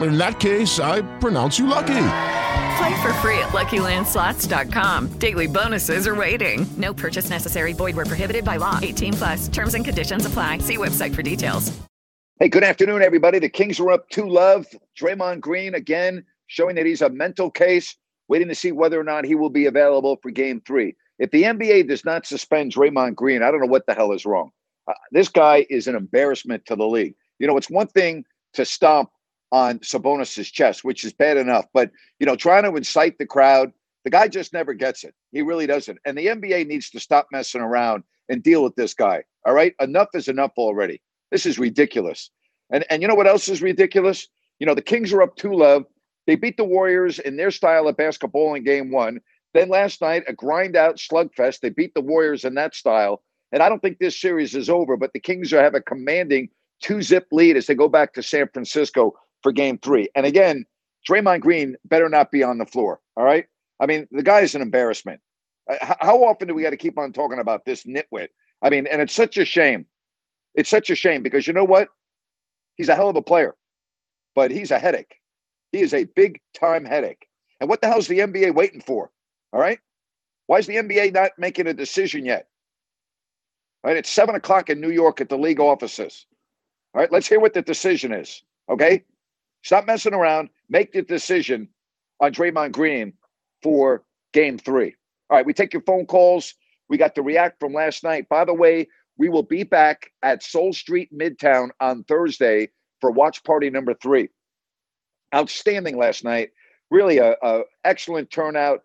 In that case, I pronounce you lucky. Play for free at LuckyLandSlots.com. Daily bonuses are waiting. No purchase necessary. Void were prohibited by law. 18 plus. Terms and conditions apply. See website for details. Hey, good afternoon, everybody. The Kings are up 2 love. Draymond Green again showing that he's a mental case, waiting to see whether or not he will be available for game three. If the NBA does not suspend Draymond Green, I don't know what the hell is wrong. Uh, this guy is an embarrassment to the league. You know, it's one thing to stomp on Sabonis's chest, which is bad enough, but you know, trying to incite the crowd, the guy just never gets it. He really doesn't. And the NBA needs to stop messing around and deal with this guy. All right, enough is enough already. This is ridiculous. And and you know what else is ridiculous? You know, the Kings are up two love. They beat the Warriors in their style of basketball in game one. Then last night, a grind out slugfest. They beat the Warriors in that style. And I don't think this series is over, but the Kings are have a commanding two zip lead as they go back to San Francisco for game three. And again, Draymond Green better not be on the floor. All right. I mean, the guy is an embarrassment. Uh, how often do we got to keep on talking about this nitwit? I mean, and it's such a shame. It's such a shame because you know what? He's a hell of a player, but he's a headache. He is a big time headache. And what the hell's the NBA waiting for? All right. Why is the NBA not making a decision yet? All right. It's seven o'clock in New York at the league offices. All right. Let's hear what the decision is. Okay. Stop messing around. Make the decision on Draymond Green for game three. All right. We take your phone calls. We got the react from last night. By the way, we will be back at Soul Street Midtown on Thursday for watch party number three. Outstanding last night. Really a, a excellent turnout.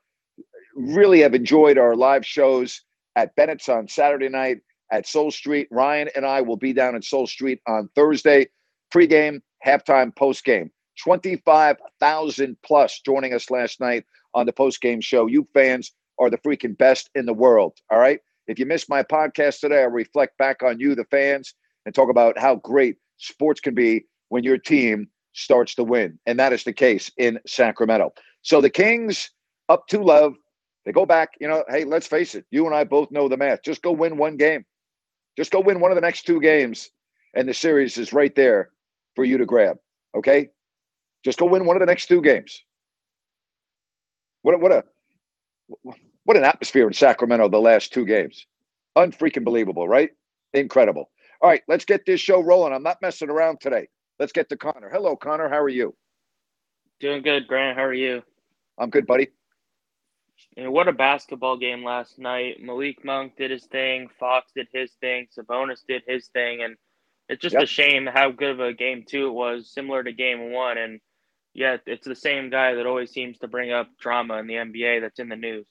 Really have enjoyed our live shows at Bennett's on Saturday night at Soul Street. Ryan and I will be down at Soul Street on Thursday. Pregame, halftime, postgame. 25,000 plus joining us last night on the post game show. You fans are the freaking best in the world. All right. If you missed my podcast today, I reflect back on you, the fans, and talk about how great sports can be when your team starts to win. And that is the case in Sacramento. So the Kings up to love. They go back, you know, hey, let's face it. You and I both know the math. Just go win one game. Just go win one of the next two games, and the series is right there for you to grab. Okay? Just go win one of the next two games. What a, what a what an atmosphere in Sacramento the last two games. Unfreaking believable, right? Incredible. All right, let's get this show rolling. I'm not messing around today. Let's get to Connor. Hello, Connor. How are you? Doing good, Grant. How are you? I'm good, buddy. And what a basketball game last night. Malik Monk did his thing. Fox did his thing. Sabonis did his thing. And it's just yep. a shame how good of a game two it was, similar to game one. And yeah, it's the same guy that always seems to bring up drama in the NBA that's in the news.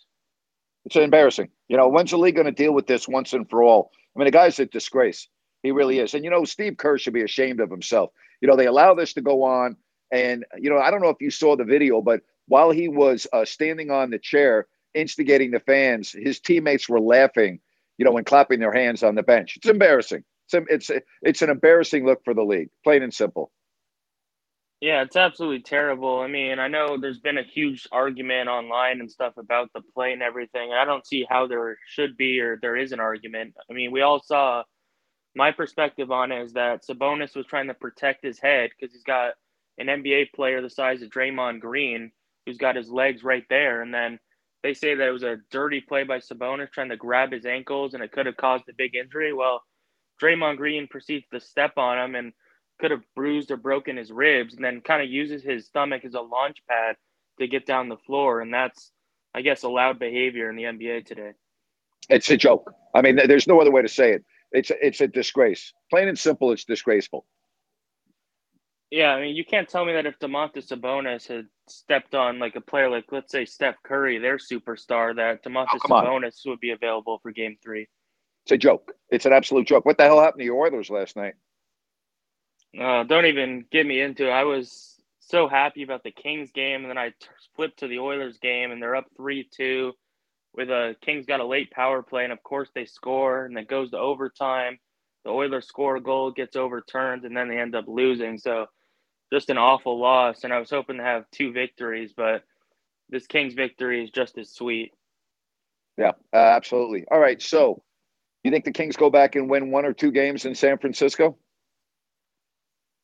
It's embarrassing. You know, when's the league going to deal with this once and for all? I mean, the guy's a disgrace. He really is. And, you know, Steve Kerr should be ashamed of himself. You know, they allow this to go on. And, you know, I don't know if you saw the video, but while he was uh, standing on the chair, instigating the fans, his teammates were laughing, you know, and clapping their hands on the bench. It's embarrassing. It's, it's, an embarrassing look for the league, plain and simple. Yeah, it's absolutely terrible. I mean, I know there's been a huge argument online and stuff about the play and everything. I don't see how there should be or there is an argument. I mean, we all saw my perspective on it is that Sabonis was trying to protect his head because he's got an NBA player the size of Draymond Green who's got his legs right there. And then they say that it was a dirty play by Sabonis trying to grab his ankles and it could have caused a big injury. Well, Draymond Green proceeds to step on him and could have bruised or broken his ribs and then kind of uses his stomach as a launch pad to get down the floor. And that's, I guess, allowed behavior in the NBA today. It's a joke. I mean, there's no other way to say it. It's a, it's a disgrace. Plain and simple, it's disgraceful. Yeah, I mean, you can't tell me that if Domantas Sabonis had stepped on like a player like, let's say, Steph Curry, their superstar, that Domantas oh, Sabonis would be available for Game Three. It's a joke. It's an absolute joke. What the hell happened to your Oilers last night? Uh, don't even get me into it. I was so happy about the Kings game, and then I t- flipped to the Oilers game, and they're up three two. With a Kings got a late power play, and of course they score, and it goes to overtime. The Oilers score a goal, gets overturned, and then they end up losing. So just an awful loss. And I was hoping to have two victories, but this Kings victory is just as sweet. Yeah, uh, absolutely. All right. So you think the Kings go back and win one or two games in San Francisco?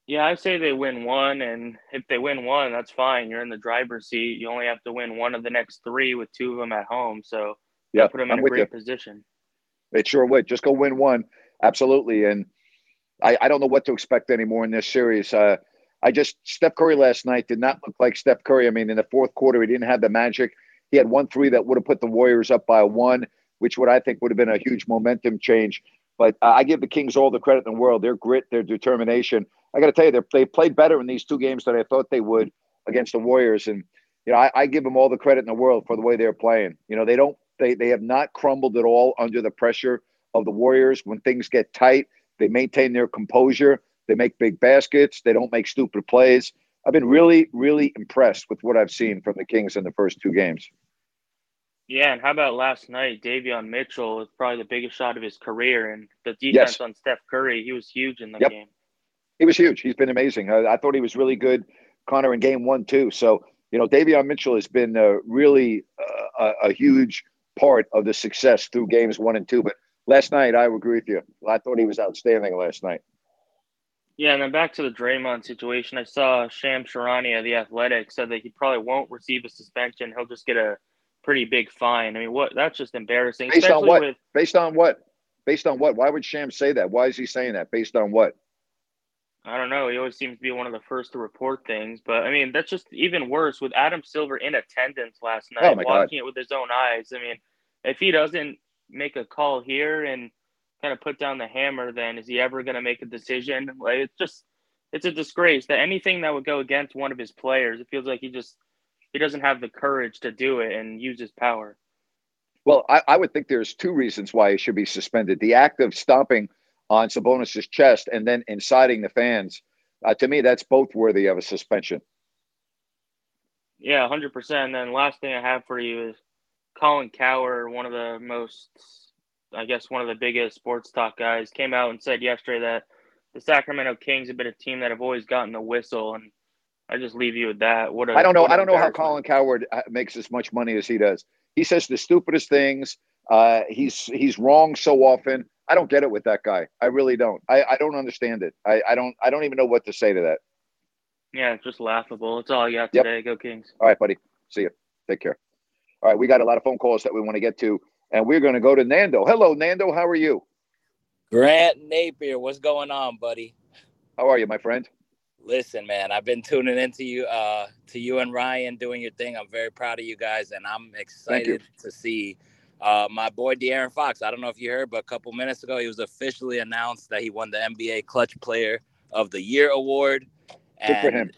Yeah, I say they win one, and if they win one, that's fine. You're in the driver's seat. You only have to win one of the next three with two of them at home. So yeah, put them in I'm a great you. position. It sure would. Just go win one, absolutely. And I, I don't know what to expect anymore in this series. Uh, I just Steph Curry last night did not look like Steph Curry. I mean, in the fourth quarter, he didn't have the magic. He had one three that would have put the Warriors up by one, which would I think would have been a huge momentum change. But uh, I give the Kings all the credit in the world. Their grit, their determination. I got to tell you, they played better in these two games than I thought they would against the Warriors. And you know, I, I give them all the credit in the world for the way they're playing. You know, they don't they they have not crumbled at all under the pressure of the Warriors when things get tight. They maintain their composure. They make big baskets. They don't make stupid plays. I've been really, really impressed with what I've seen from the Kings in the first two games. Yeah, and how about last night? Davion Mitchell was probably the biggest shot of his career, and the defense yes. on Steph Curry, he was huge in the yep. game. He was huge. He's been amazing. I, I, thought he was really good, Connor, in game one too. So you know, Davion Mitchell has been uh, really uh, a, a huge part of the success through games one and two. But last night, I agree with you. I thought he was outstanding last night. Yeah, and then back to the Draymond situation. I saw Shams Charania, the Athletic, said that he probably won't receive a suspension. He'll just get a pretty big fine. I mean, what? That's just embarrassing. Based on what? With, Based on what? Based on what? Why would Sham say that? Why is he saying that? Based on what? I don't know. He always seems to be one of the first to report things, but I mean, that's just even worse with Adam Silver in attendance last night, oh watching God. it with his own eyes. I mean, if he doesn't make a call here and kind of put down the hammer, then is he ever going to make a decision? Like it's just it's a disgrace that anything that would go against one of his players, it feels like he just he doesn't have the courage to do it and use his power. Well, I, I would think there's two reasons why he should be suspended: the act of stomping on Sabonis's chest and then inciting the fans. Uh, to me, that's both worthy of a suspension. Yeah, hundred percent. And then last thing I have for you is Colin Cowherd, one of the most I guess one of the biggest sports talk guys, came out and said yesterday that the Sacramento Kings have been a team that have always gotten the whistle, and I just leave you with that. What I don't know. I don't know how Colin Cowherd uh, makes as much money as he does. He says the stupidest things. Uh, he's he's wrong so often. I don't get it with that guy. I really don't. I, I don't understand it. I, I don't I don't even know what to say to that. Yeah, it's just laughable. It's all I got today. Yep. Go Kings. All right, buddy. See you. Take care. All right, we got a lot of phone calls that we want to get to and we're going to go to Nando. Hello, Nando. How are you? Grant Napear, what's going on, buddy? How are you, my friend? Listen, man, I've been tuning into you, uh, to you and Ryan doing your thing. I'm very proud of you guys, and I'm excited to see uh, my boy De'Aaron Fox. I don't know if you heard, but a couple minutes ago, he was officially announced that he won the NBA Clutch Player of the Year award. Good for him.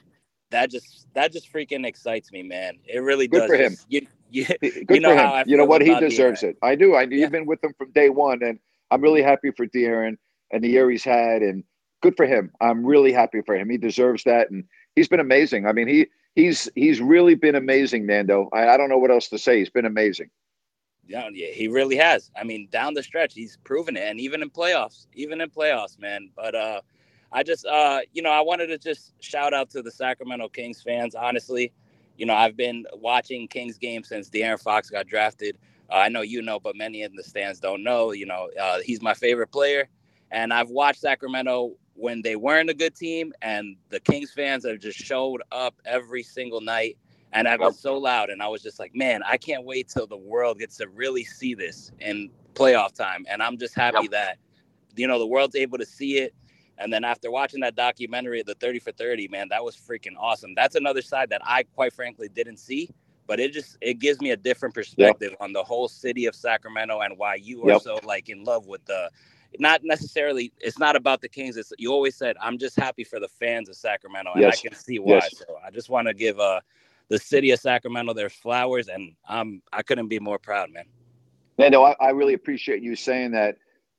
That just that just freaking excites me, man. It really Good does. for him. You, you, Good you know for him. you know what? He deserves it. I do. I yeah. you've been with him from day one, and I'm really happy for De'Aaron and the year he's had, and good for him. I'm really happy for him. He deserves that, and he's been amazing. I mean, he he's he's really been amazing, Nando. I, I don't know what else to say. He's been amazing. Yeah, yeah, he really has. I mean, down the stretch, he's proven it, and even in playoffs, even in playoffs, man. But uh, I just, uh, you know, I wanted to just shout out to the Sacramento Kings fans. Honestly, you know, I've been watching Kings games since De'Aaron Fox got drafted. Uh, I know you know, but many in the stands don't know. You know, uh, he's my favorite player, and I've watched Sacramento when they weren't a good team, and the Kings fans have just showed up every single night, and I've been so loud. And I was just like, man, I can't wait till the world gets to really see this in playoff time, and I'm just happy that you know the world's able to see it and then after watching that documentary, the 30 for 30, man, that was freaking awesome. That's another side that I quite frankly didn't see, but it just it gives me a different perspective yep. on the whole city of Sacramento and why you are yep. so like in love with the not necessarily. It's not about the Kings. It's you always said I'm just happy for the fans of Sacramento, and yes. I can see why. Yes. So I just want to give uh the city of Sacramento their flowers, and um I couldn't be more proud, man. Nando, I, I really appreciate you saying that.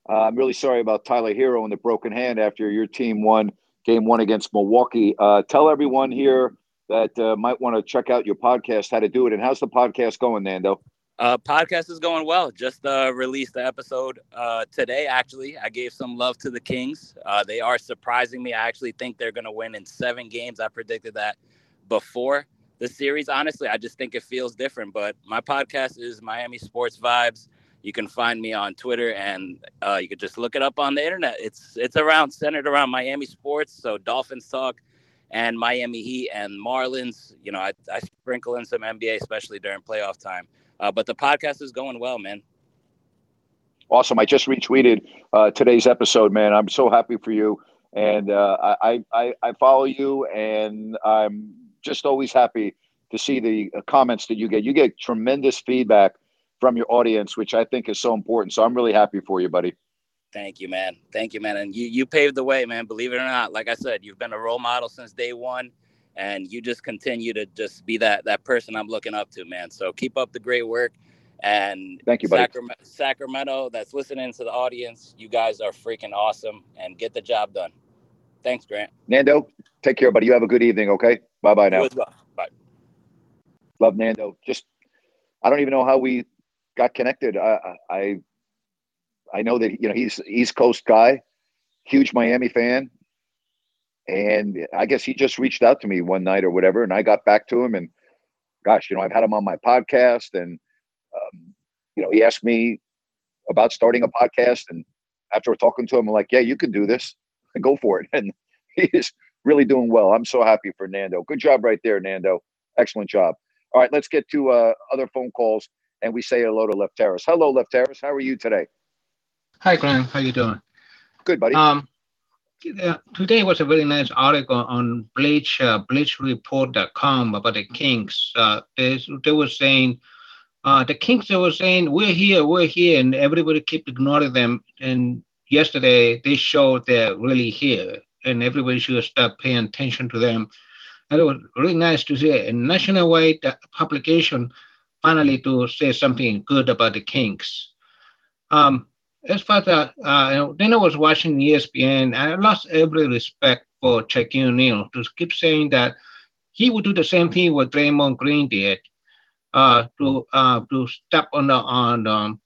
Uh, I'm really sorry about Tyler Herro and the broken hand after your team won game one against Milwaukee. Uh, tell everyone here that uh, might want to check out your podcast, how to do it, and how's the podcast going, Nando? Uh, podcast is going well. Just uh, released the episode uh, today. Actually, I gave some love to the Kings. Uh, they are surprising me. I actually think they're going to win in seven games. I predicted that before the series. Honestly, I just think it feels different. But my podcast is Miami Sports Vibes. You can find me on Twitter, and uh, you can just look it up on the internet. It's it's around centered around Miami sports. So Dolphins talk, and Miami Heat and Marlins. You know, I, I sprinkle in some NBA, especially during playoff time. Uh, but the podcast is going well, man. Awesome. I just retweeted uh, today's episode, man. I'm so happy for you. And uh, I, I, I follow you, and I'm just always happy to see the uh, comments that you get. You get tremendous feedback from your audience, which I think is so important. So I'm really happy for you, buddy. Thank you, man. Thank you, man. And you you paved the way, man. Believe it or not, like I said, you've been a role model since day one and you just continue to just be that that person I'm looking up to, man. So keep up the great work. And thank you, buddy. Sacramento, Sacramento, that's listening to the audience. You guys are freaking awesome, and get the job done. Thanks, Grant. Nando, take care, buddy. You have a good evening. Okay. Bye, bye now. Well. Bye. Love Nando. Just, I don't even know how we got connected. I, I, I know that you know he's East Coast guy, huge Miami fan and I guess he just reached out to me one night or whatever, and I got back to him. And gosh, you know, I've had him on my podcast, and um, you know, he asked me about starting a podcast. And after talking to him, I'm like, "Yeah, you can do this. Go for it." And he's really doing well. I'm so happy for Nando. Good job right there, Nando. Excellent job. All right, let's get to uh, other phone calls, and we say hello to Lefteris. Hello, Lefteris. How are you today? Hi, Graham. How you doing? Good, buddy. Um, today was a very nice article on Bleach, uh, BleachReport.com about the Kings. Uh, they, they were saying, uh, the Kings, they were saying, we're here, we're here, and everybody keep ignoring them. And yesterday they showed they're really here, and everybody should start paying attention to them. And it was really nice to see a nationwide publication finally to say something good about the Kings. Um, as far as uh, then I was watching ESPN, and I lost every respect for Shaquille O'Neal to keep saying that he would do the same thing what Draymond Green did uh, to uh, to step on the on um,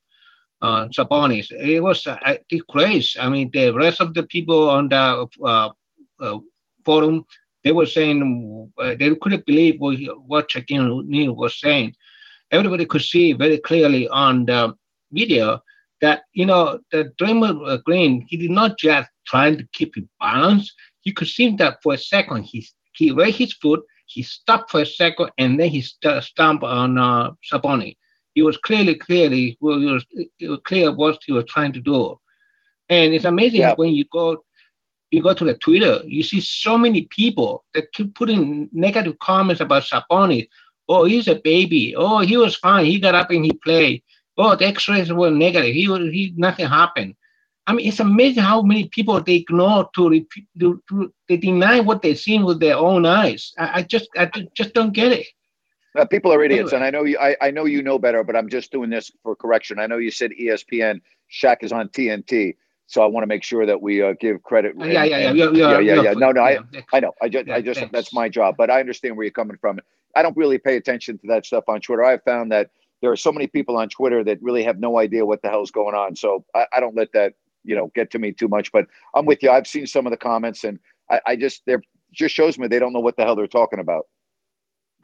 uh, Sabonis. It was uh, crazy. I mean, the rest of the people on the uh, uh, forum they were saying uh, they couldn't believe what, what Shaquille O'Neal was saying. Everybody could see very clearly on the video that you know the Draymond Green, he did not just trying to keep it balanced. You could see that for a second he he raised his foot, he stopped for a second, and then he st- stomped on uh, Sabonis. He was clearly, clearly, well, it was, it was clear what he was trying to do. And it's amazing yeah. when you go you go to the Twitter, you see so many people that keep putting negative comments about Sabonis. Oh, he's a baby. Oh, he was fine. He got up and he played oh, the X-rays were negative. He, he nothing happened. I mean, it's amazing how many people they ignore to, repeat, to, to they deny what they've seen with their own eyes. I, I just I just don't get it. Uh, people are idiots, and I know you. I, I know you know better, but I'm just doing this for correction. I know you said ESPN. Shaq is on TNT, so I want to make sure that we uh, give credit. And, yeah, yeah, yeah, yeah, yeah, yeah, yeah. No, no, I, I know. I just, I just, that's my job. But I understand where you're coming from. I don't really pay attention to that stuff on Twitter. I've found that there are so many people on Twitter that really have no idea what the hell's going on. So I, I don't let that, you know, get to me too much. But I'm with you. I've seen some of the comments, and I, I just they're just shows me they don't know what the hell they're talking about.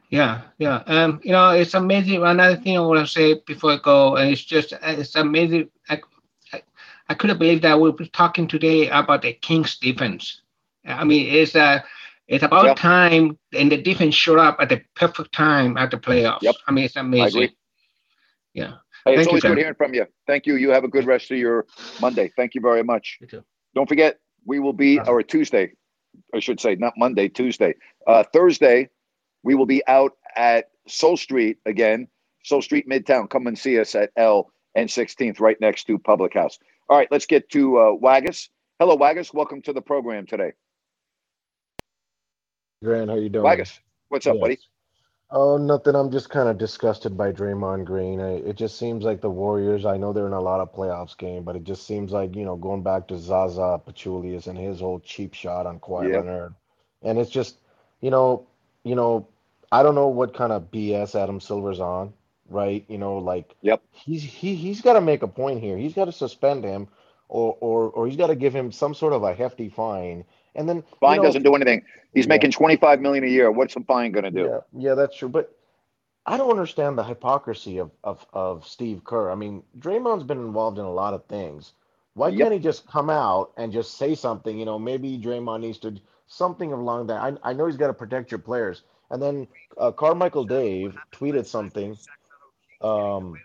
Yeah, yeah. Um, you know, it's amazing. Another thing I want to say before I go, and it's just it's amazing. I, I, I couldn't believe that we'll be talking today about the Kings defense. I mean, it's uh it's about yep. time, and the defense showed up at the perfect time at the playoffs. Yep. I mean, it's amazing. Yeah. Hey, it's always you, good hearing from you. Thank you. You have a good rest of your Monday. Thank you very much. You too. Don't forget, we will be, or Tuesday, I should say, not Monday, Tuesday. Uh, Thursday, we will be out at Soul Street again, Soul Street Midtown. Come and see us at L and 16th, right next to Public House. All right, let's get to uh, Waggis. Hello, Waggis. Welcome to the program today. Grant, how you doing? Waggis, what's up, Yes. buddy? Oh, nothing. I'm just kind of disgusted by Draymond Green. I, it just seems like the Warriors. I know they're in a lot of playoffs game, but it just seems like you know going back to Zaza Pachulia's and his whole cheap shot on Kawhi Yep. Leonard, and it's just you know, you know, I don't know what kind of BS Adam Silver's on, right? You know, like Yep. he's he he's got to make a point here. He's got to suspend him, or or or he's got to give him some sort of a hefty fine, and then you Fine know, doesn't do anything. He's Yeah. making twenty-five million a year. What's fine going to do? Yeah, yeah, that's true. But I don't understand the hypocrisy of, of, of Steve Kerr. I mean, Draymond's been involved in a lot of things. Why Yep. can't he just come out and just say something? You know, maybe Draymond needs to something along that. I, I know he's got to protect your players. And then uh, Carmichael Dave tweeted something. Um,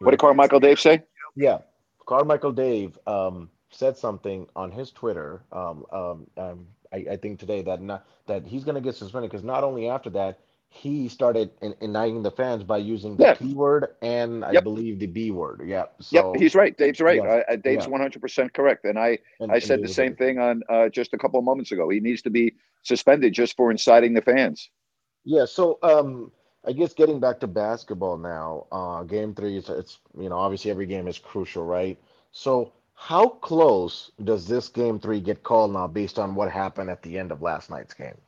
What did Carmichael Dave say? Yeah, Carmichael Dave um, said something on his Twitter. Um, um, um, I, I think today that not, that he's going to get suspended because not only after that he started in, igniting the fans by using the Yeah. P word and I Yep. believe the B word. Yeah. So yep, he's right. Dave's right. yeah, I, I, Dave's one hundred percent correct. And I, and- I said the same right. thing on uh, just a couple of moments ago. He needs to be suspended just for inciting the fans. Yeah, so um, I guess getting back to basketball now, uh, game three is it's you know obviously every game is crucial, right? So how close does this game three get called now based on what happened at the end of last night's game,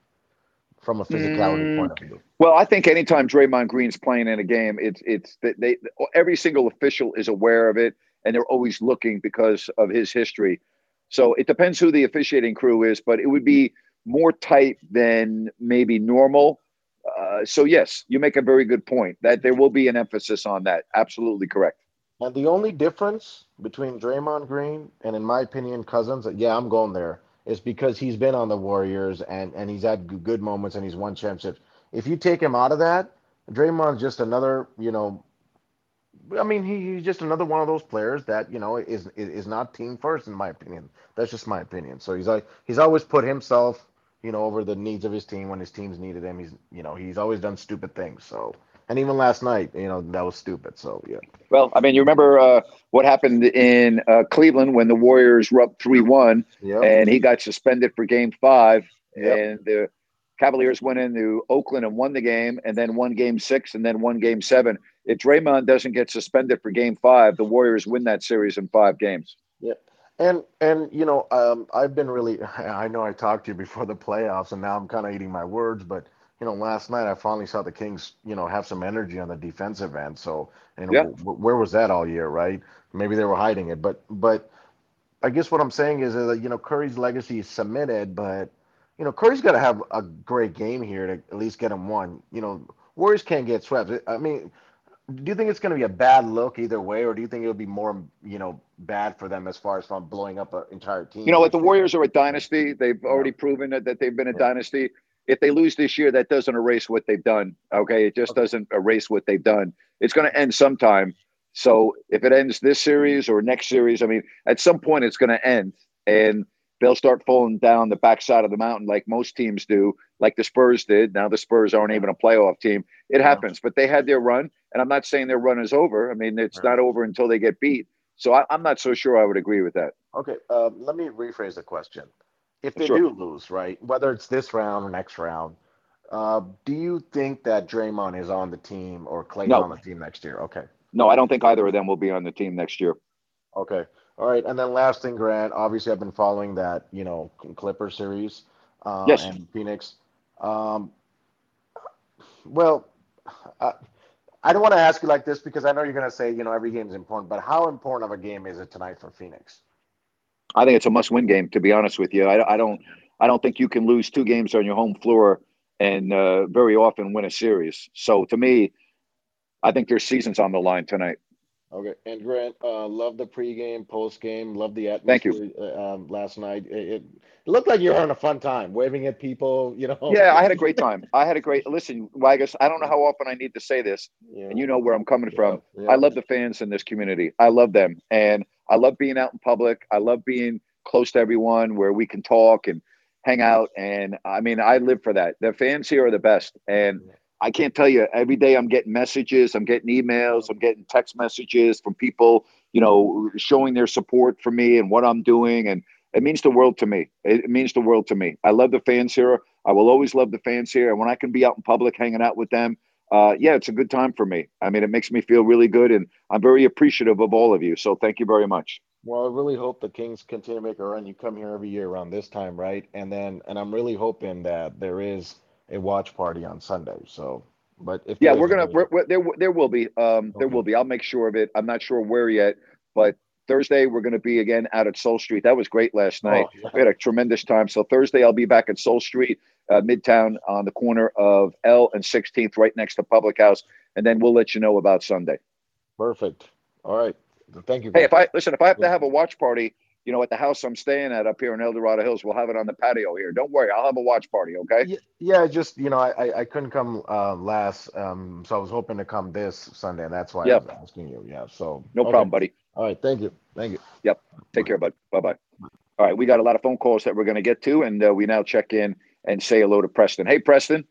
from a physicality Mm, point of view? Well, I think anytime Draymond Green's playing in a game, it's it's that they every single official is aware of it, and they're always looking because of his history. So it depends who the officiating crew is, but it would be more tight than maybe normal. Uh, so yes, you make a very good point that there will be an emphasis on that. Absolutely correct. And the only difference between Draymond Green and, in my opinion, Cousins, uh, yeah, I'm going there, is because he's been on the Warriors and and he's had good moments and he's won championships. If you take him out of that, Draymond's just another, you know, I mean, he, he's just another one of those players that you know is is is not team first, in my opinion. That's just my opinion. So he's like he's always put himself, you know, over the needs of his team when his teams needed him. He's you know he's always done stupid things. So and even last night, you know, that was stupid. So yeah. Well, I mean, you remember uh, what happened in uh, Cleveland when the Warriors were up three one, Yep. and he got suspended for Game Five, Yep. and the Cavaliers went into Oakland and won the game, and then won Game Six, and then won Game Seven. If Draymond doesn't get suspended for Game Five, the Warriors win that series in five games. Yeah, and and you know, um, I've been really. I know I talked to you before the playoffs, and now I'm kind of eating my words. But you know, last night I finally saw the Kings, you know, have some energy on the defensive end. So, you know, Yeah. wh- where was that all year, right? Maybe they were hiding it, but but I guess what I'm saying is that you know Curry's legacy is cemented, but you know Curry's got to have a great game here to at least get him one. You know, Warriors can't get swept. I mean, do you think it's going to be a bad look either way, or do you think it'll be more, you know, bad for them as far as from blowing up an entire team? You know what? The Warriors are a dynasty. They've already proven that, that they've been a Yeah. dynasty. If they lose this year, that doesn't erase what they've done. Okay. It just Okay. doesn't erase what they've done. It's going to end sometime. So if it ends this series or next series, I mean, at some point it's going to end and they'll start falling down the backside of the mountain like most teams do, like the Spurs did. Now the Spurs aren't even a playoff team. It happens, but they had their run. And I'm not saying their run is over. I mean, it's Right. not over until they get beat. So I, I'm not so sure I would agree with that. Okay, um, let me rephrase the question. If they Sure. do lose, right, whether it's this round or next round, uh, do you think that Draymond is on the team or Clay's No. on the team next year? Okay, No, I don't think either of them will be on the team next year. okay, all right. And then last thing, Grant. Obviously, I've been following that, you know, Clipper series, uh, Yes. and Phoenix. Um, well, I, I don't want to ask you like this because I know you're going to say, you know, every game is important, but how important of a game is it tonight for Phoenix? I think it's a must-win game. To be honest with you, I, I don't. I don't think you can lose two games on your home floor and uh, very often win a series. So to me, I think their season's on the line tonight. Okay, and Grant, uh, love the pregame, postgame, love the Thank atmosphere uh, um, last night. It, it, looked like you were having a fun time, waving at people. You know. Yeah, I had a great time. I had a great. Listen, Wagus, I don't know how often I need to say this, Yeah. and you know where I'm coming from. Yeah. I love the fans in this community. I love them, and I love being out in public. I love being close to everyone where we can talk and hang out. And I mean, I live for that. The fans here are the best, and I can't tell you. Every day I'm getting messages, I'm getting emails, I'm getting text messages from people, you know, showing their support for me and what I'm doing, and it means the world to me. It means the world to me. I love the fans here. I will always love the fans here, and when I can be out in public hanging out with them, uh, yeah, it's a good time for me. I mean, it makes me feel really good, and I'm very appreciative of all of you. So thank you very much. Well, I really hope the Kings continue to make a run. You come here every year around this time, right? And then, and I'm really hoping that there is a watch party on Sunday. So, but if yeah, we're gonna we're, we're, there. There will be. Um, there will be. I'll make sure of it. I'm not sure where yet, but Thursday we're going to be again out at Soul Street. That was great last night. Oh, yeah. We had a tremendous time. So Thursday I'll be back at Soul Street, uh, Midtown, on the corner of L and 16th, right next to Public House, and then we'll let you know about Sunday. Perfect. All right. Thank you. Hey, if I listen, if I have to have a watch party, you know, at the house I'm staying at up here in El Dorado Hills, we'll have it on the patio here. Don't worry, I'll have a watch party. Okay. Yeah, yeah just you know, I I couldn't come uh, last, um, so I was hoping to come this Sunday, and that's why yep. I was asking you. Yeah. So no okay. problem, buddy. All right. Thank you. Thank you. Yep. Take care, bud. Bye bye. All right, we got a lot of phone calls that we're going to get to, and uh, we now check in and say hello to Preston. Hey, Preston.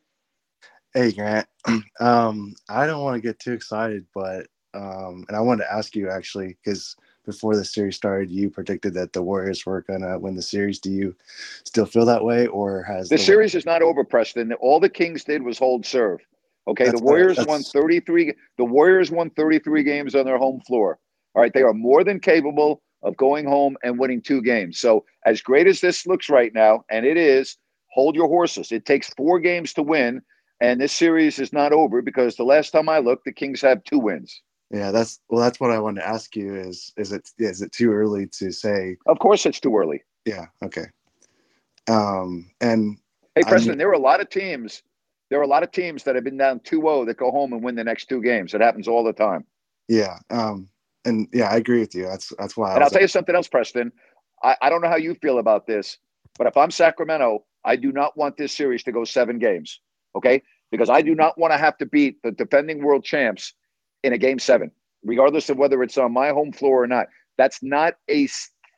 Hey, Grant. Um, I don't want to get too excited, but um, and I wanted to ask you actually because before the series started, you predicted that the Warriors were going to win the series. Do you still feel that way, or has the, the series is not over, Preston? All the Kings did was hold serve. Okay, that's the Warriors won 33. The Warriors won 33 games on their home floor. All right, they are more than capable of going home and winning two games. So, as great as this looks right now, and it is, hold your horses. It takes four games to win, and this series is not over because the last time I looked, the Kings have two wins. Yeah, that's well. That's what I wanted to ask you. Is is it is it too early to say? Of course, it's too early. Yeah. Okay. Um. And hey, Preston, I'm, there are a lot of teams. There are a lot of teams that have been down 2-0 that go home and win the next two games. It happens all the time. Yeah. Um. And yeah, I agree with you. That's that's why. And I'll tell you something else, Preston. I, I don't know how you feel about this, but if I'm Sacramento, I do not want this series to go seven games. Okay, because I do not want to have to beat the defending world champs in a game seven, regardless of whether it's on my home floor or not. That's not a,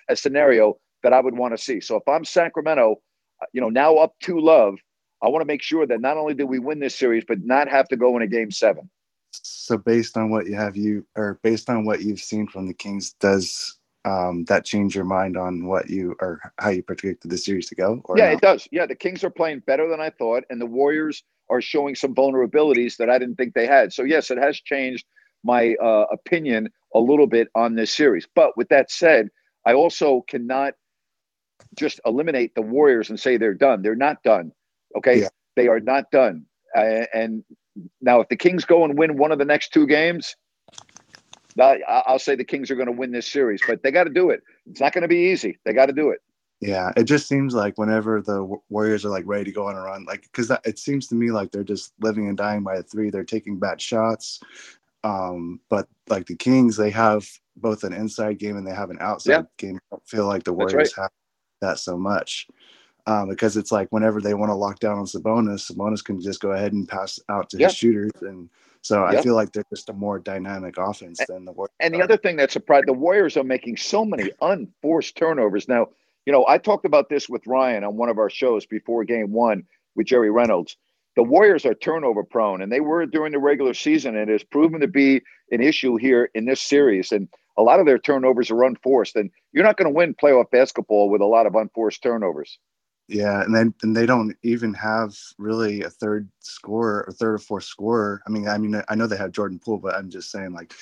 a scenario that I would want to see. So if I'm Sacramento, uh, you know, now up to love, I want to make sure that not only do we win this series, but not have to go in a game seven. So based on what you have you or based on what you've seen from the Kings, does um, that change your mind on what you or how you predicted the series to go? yeah, not? it does. Yeah, the Kings are playing better than I thought, and the Warriors are showing some vulnerabilities that I didn't think they had. So yes, it has changed my uh, opinion a little bit on this series. But with that said, I also cannot just eliminate the Warriors and say they're done. They're not done. Okay, yeah. they are not done. Uh, and now, if the Kings go and win one of the next two games, I'll say the Kings are going to win this series. But they got to do it. It's not going to be easy. They got to do it. Yeah, it just seems like whenever the Warriors are like ready to go on a run, like because it seems to me like they're just living and dying by the three. They're taking bad shots, um, but like the Kings, they have both an inside game and they have an outside yeah. game. I don't feel like the Warriors right. have that so much um, because it's like whenever they want to lock down on Sabonis, Sabonis can just go ahead and pass out to yeah. his shooters and. So I feel like they're just a more dynamic offense than the Warriors. And the other thing that surprised, the Warriors are making so many unforced turnovers. Now, you know, I talked about this with Ryan on one of our shows before game one with Jerry Reynolds. The Warriors are turnover prone, and they were during the regular season, and it has proven to be an issue here in this series. And a lot of their turnovers are unforced, and you're not going to win playoff basketball with a lot of unforced turnovers. Yeah, and then and they don't even have really a third scorer or third or fourth scorer. I mean, I mean, I know they have Jordan Poole, but I'm just saying, like,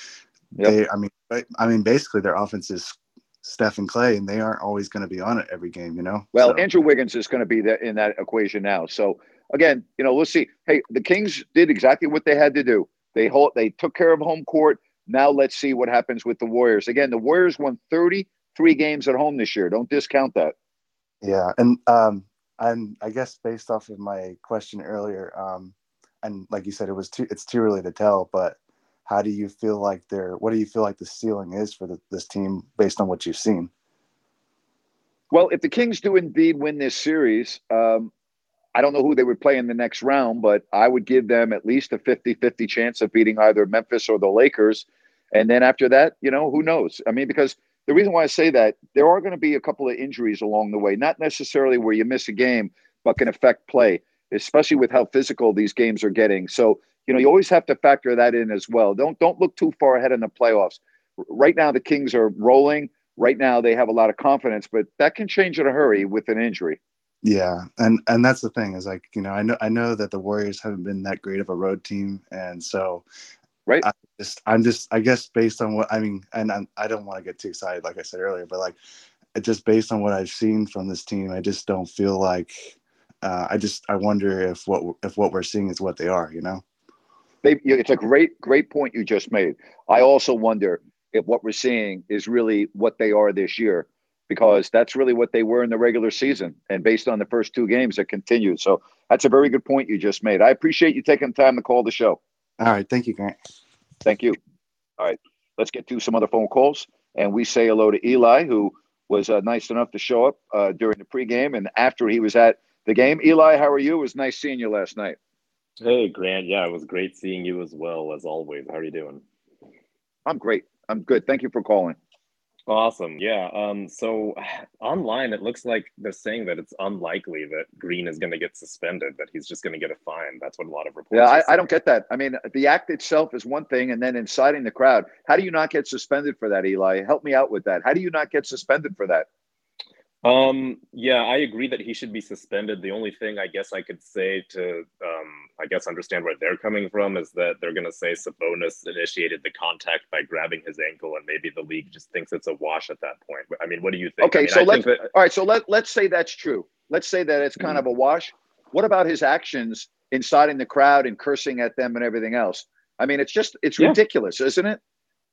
yep. they. I mean, I mean, basically, their offense is Steph and Clay, and they aren't always going to be on it every game, you know. Well, so. Andrew Wiggins is going to be that in that equation now. So again, you know, let's see. Hey, the Kings did exactly what they had to do. They hold, they took care of home court. Now let's see what happens with the Warriors. Again, the Warriors won 33 games at home this year. Don't discount that. Yeah, and um, and I guess based off of my question earlier, um, and like you said, it was too it's too early to tell, but how do you feel like they're what do you feel like the ceiling is for the, this team based on what you've seen? Well if the kings do indeed win this series um, i don't know who they would play in the next round but i would give them at least a 50-50 chance of beating either memphis or the lakers. And then after that you know who knows? I mean because the reason why i say that there are going to be a couple of injuries along the way not necessarily where you miss a game but can affect play especially with how physical these games are getting. So, you know, you always have to factor that in as well. Don't don't look too far ahead in the playoffs. Right now, the Kings are rolling. Right now, they have a lot of confidence, but that can change in a hurry with an injury. Yeah, and and that's the thing is like you know I know I know that the Warriors haven't been that great of a road team, and so right. I just I'm just I guess based on what I mean, and I'm, I don't want to get too excited, like I said earlier, but like just based on what I've seen from this team, I just don't feel like uh, I just I wonder if what if what we're seeing is what they are, you know. They, it's a great great point you just made. I also wonder if what we're seeing is really what they are this year because that's really what they were in the regular season. And based on the first two games, it continued. So that's a very good point you just made. I appreciate you taking the time to call the show. All right. Thank you, Grant. Thank you. All right. Let's get to some other phone calls. And we say hello to Eli, who was uh, nice enough to show up uh, during the pregame and after he was at the game. Eli, how are you? It was nice seeing you last night. Hey, Grant. Yeah, it was great seeing you as well, as always. How are you doing? I'm great. I'm good. Thank you for calling. Awesome. Yeah. Um, so online, it looks like they're saying that it's unlikely that Green is going to get suspended, that he's just going to get a fine. That's what a lot of reports. Yeah, I, I, don't get that. I mean, the act itself is one thing, and then inciting the crowd. How do you not get suspended for that, Eli? Help me out with that. How do you not get suspended for that? Um, yeah, I agree that he should be suspended. The only thing I guess I could say to, um, I guess, understand where they're coming from is that they're going to say Sabonis initiated the contact by grabbing his ankle, and maybe the league just thinks it's a wash at that point. I mean, what do you think? Okay, I mean, so I let's that, all right. So let let's say that's true. Let's say that it's kind Mhm. of a wash. What about his actions inciting the crowd and cursing at them and everything else? I mean, it's just it's Yeah. ridiculous, isn't it?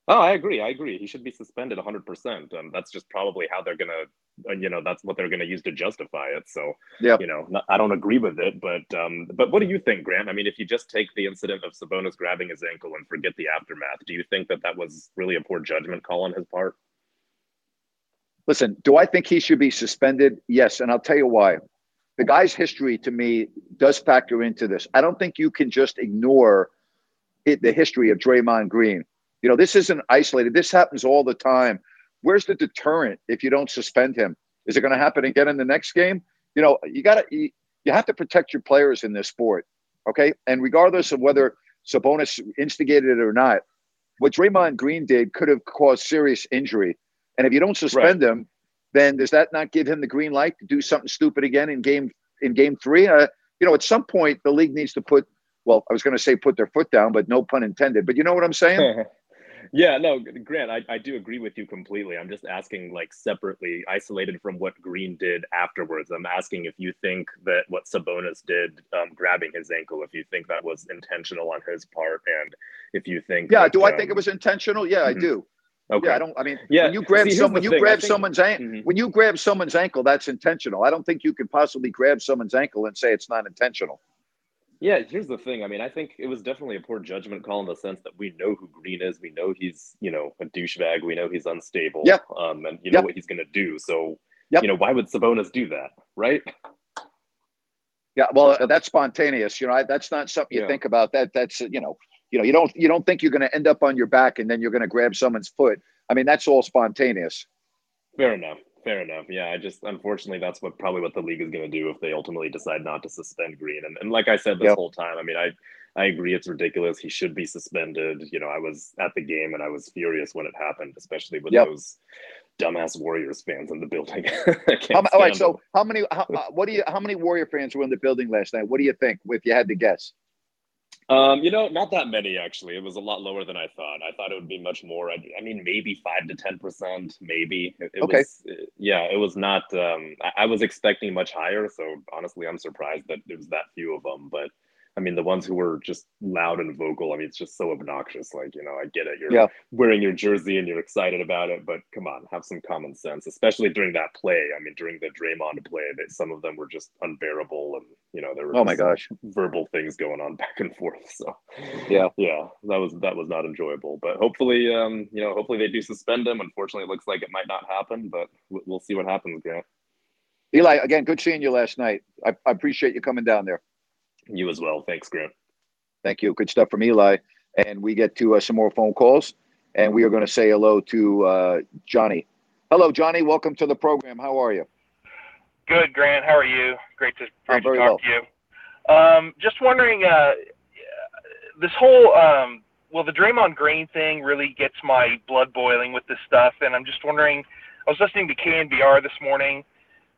Oh, I agree. I agree. He should be suspended 100%. Um, that's just probably how they're going to, uh, you know, that's what they're going to use to justify it. So, Yeah. you know, not, I don't agree with it, but, um, but what do you think, Grant? I mean, if you just take the incident of Sabonis grabbing his ankle and forget the aftermath, do you think that that was really a poor judgment call on his part? Listen, do I think he should be suspended? Yes, and I'll tell you why. The guy's history to me does factor into this. I don't think you can just ignore it, the history of Draymond Green. You know, this isn't isolated. This happens all the time. Where's the deterrent if you don't suspend him? Is it going to happen again in the next game? You know, you got to you, you have to protect your players in this sport, okay? And regardless of whether Sabonis instigated it or not, what Draymond Green did could have caused serious injury. And if you don't suspend him, then does that not give him the green light to do something stupid again in game in game three? Uh, you know, at some point the league needs to put well, I was going to say put their foot down, but no pun intended. But you know what I'm saying? yeah, no, Grant, I, I do agree with you completely. I'm just asking, like, separately, isolated from what Green did afterwards. I'm asking if you think that what Sabonis did, um, grabbing his ankle, if you think that was intentional on his part, and if you think, yeah. that, Do I um, think it was intentional? Yeah, I mhm. do. Okay. Yeah, I don't. I mean, Yeah, when you grab see, someone, you thing, grab think- someone's ankle. Mhm. When you grab someone's ankle, that's intentional. I don't think you could possibly grab someone's ankle and say it's not intentional. Yeah, here's the thing. I mean, I think it was definitely a poor judgment call in the sense that we know who Green is. We know he's, you know, a douchebag. We know he's unstable. Yep. Um, and you know Yep. what he's going to do. So, Yep. you know, why would Sabonis do that? Right. Yeah, well, uh, that's spontaneous. You know, I, that's not something you Yeah. think about. That that's uh, you know, you know, you don't you don't think you're going to end up on your back and then you're going to grab someone's foot. I mean, that's all spontaneous. Fair enough. Fair enough. Yeah, I just unfortunately that's what probably what the league is going to do if they ultimately decide not to suspend Green. And, and like I said this Yep. whole time, I mean, I I agree it's ridiculous. He should be suspended. You know, I was at the game and I was furious when it happened, especially with Yep. those dumbass Warriors fans in the building. How, all right, stand so how many? How, uh, what do you? How many Warrior fans were in the building last night? What do you think? If you had to guess, Um, you know, not that many actually. It was a lot lower than I thought. I thought it would be much more. I, I mean, maybe five to ten percent, maybe. It, it Okay. Was, uh, yeah, it was not. Um, I, I was expecting much higher. So honestly, I'm surprised that there was that few of them. But I mean, the ones who were just loud and vocal. I mean, it's just so obnoxious. Like, you know, I get it. You're Yeah. wearing your jersey and you're excited about it, but come on, have some common sense. Especially during that play. I mean, during the Draymond play, that some of them were just unbearable, and you know, there were Oh my gosh. verbal things going on back and forth. So Yeah. yeah, that was that was not enjoyable. But hopefully, um, you know, hopefully they do suspend him. Unfortunately, it looks like it might not happen, but we- we'll see what happens, Grant. Eli, again, good seeing you last night. I, I appreciate you coming down there. You as well. Thanks, Grant. Thank you. Good stuff from Eli. And we get to uh, some more phone calls, and we are going to say hello to uh, Johnny. Hello, Johnny. Welcome to the program. How are you? Good, Grant. How are you? Great to great to talk well. to you. Um, just wondering, uh, this whole um, well, the Draymond Green thing really gets my blood boiling with this stuff, and I'm just wondering. I was listening to KNBR this morning,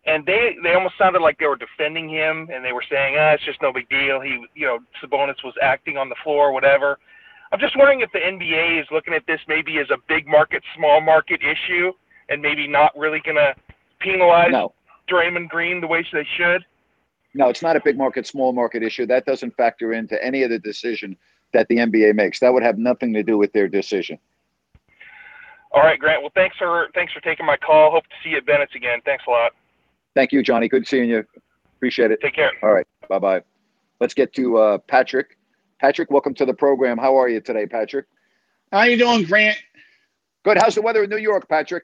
and they they almost sounded like they were defending him, and they were saying, ah, it's just no big deal. He, you know, Sabonis was acting on the floor, whatever. I'm just wondering if the NBA is looking at this maybe as a big market, small market issue, and maybe not really going to penalize No. Draymond Green the way they should. No, it's not a big market, small market issue. That doesn't factor into any of the decision that the NBA makes. That would have nothing to do with their decision. All right, Grant. Well, thanks for thanks for taking my call. Hope to see you at Bennett's again. Thanks a lot. Thank you, Johnny. Good seeing you. Appreciate it. Take care. All right. Bye bye. Let's get to uh, Patrick. Patrick, welcome to the program. How are you today, Patrick? How you doing, Grant? Good. How's the weather in New York, Patrick?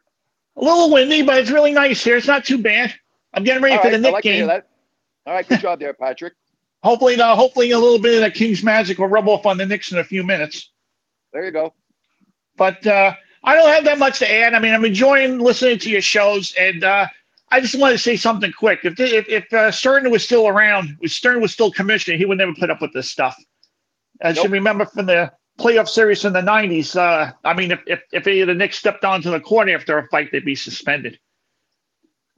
A little windy, but it's really nice here. It's not too bad. I'm getting ready All for right, the I Nick like to hear game. that. All right. Good job there, Patrick. Hopefully, the, hopefully a little bit of the King's magic will rub off on the Knicks in a few minutes. There you go. But uh, I don't have that much to add. I mean, I'm enjoying listening to your shows, and uh, I just want to say something quick. If if, if uh, Stern was still around, if Stern was still commissioner, he would never put up with this stuff. As you remember from the playoff series in the '90s, uh, I mean, if if if any of the Knicks stepped onto the court after a fight, they'd be suspended.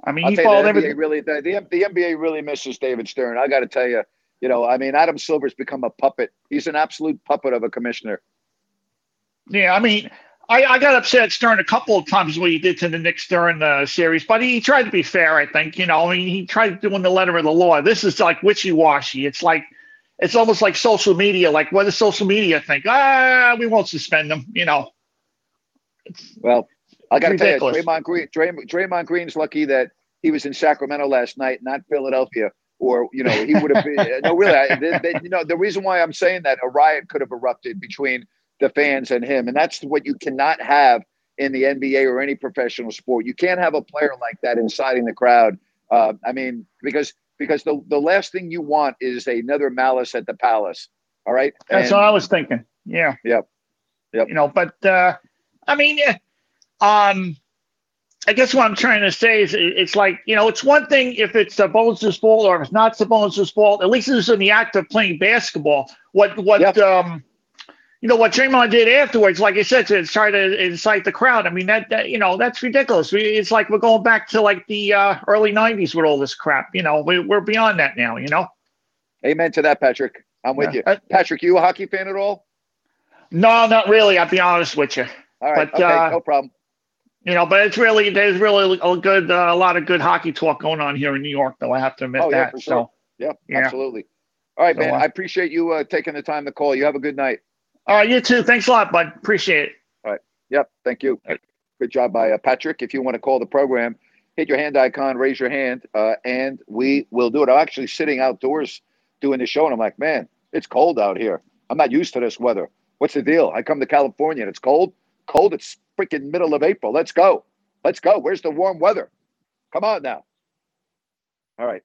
I mean, I'll he followed everything. really the, the the NBA really misses David Stern. I got to tell you, you know, I mean, Adam Silver's become a puppet. He's an absolute puppet of a commissioner. Yeah, I mean, I, I got upset Stern a couple of times what he did to the Knicks during the series, but he tried to be fair. I think you know, I mean, he tried doing the letter of the law. This is like wishy washy. It's like it's almost like social media. Like, what does social media think? Ah, we won't suspend them. You know, Well, I got to tell you, Draymond Green, Draymond, Draymond Green's lucky that he was in Sacramento last night, not Philadelphia, or you know, he would have been. no, really, I, they, they- you know, the reason why I'm saying that a riot could have erupted between the fans and him, and that's what you cannot have in the NBA or any professional sport. You can't have a player like that inciting the crowd. Uh, I mean, because because the the last thing you want is another malice at the palace. All right, that's what I was thinking. Yeah. Yep. Yep. You know, but uh, I mean, um, I guess what I'm trying to say is it's like, you know, it's one thing if it's Sabonis' fault or if it's not the Sabonis' fault. At least it's in the act of playing basketball. What what um you know what Draymond did afterwards, like I said, to try to incite the crowd. I mean that, that you know that's ridiculous. We, it's like we're going back to like the uh, early '90s with all this crap. You know, we, we're beyond that now. You know. Amen to that, Patrick. I'm with Yeah. you, Patrick. You a hockey fan at all? No, not really. I'll be honest with you. All right, But, okay, uh, no problem. You know, but it's really there's really a good uh, a lot of good hockey talk going on here in New York, though. I have to admit Oh yeah, that. sure. So Yep, yeah. absolutely. All right, So, man. uh, I appreciate you uh, taking the time to call. You have a good night. All right, you too. Thanks a lot, bud. Appreciate it. All right. Yep. Thank you. Good job by uh, Patrick. If you want to call the program, hit your hand icon, raise your hand, uh, and we will do it. I'm actually sitting outdoors doing the show, and I'm like, man, it's cold out here. I'm not used to this weather. What's the deal? I come to California and it's cold. Cold. It's freaking middle of April. Let's go. Let's go. Where's the warm weather? Come on now. All right.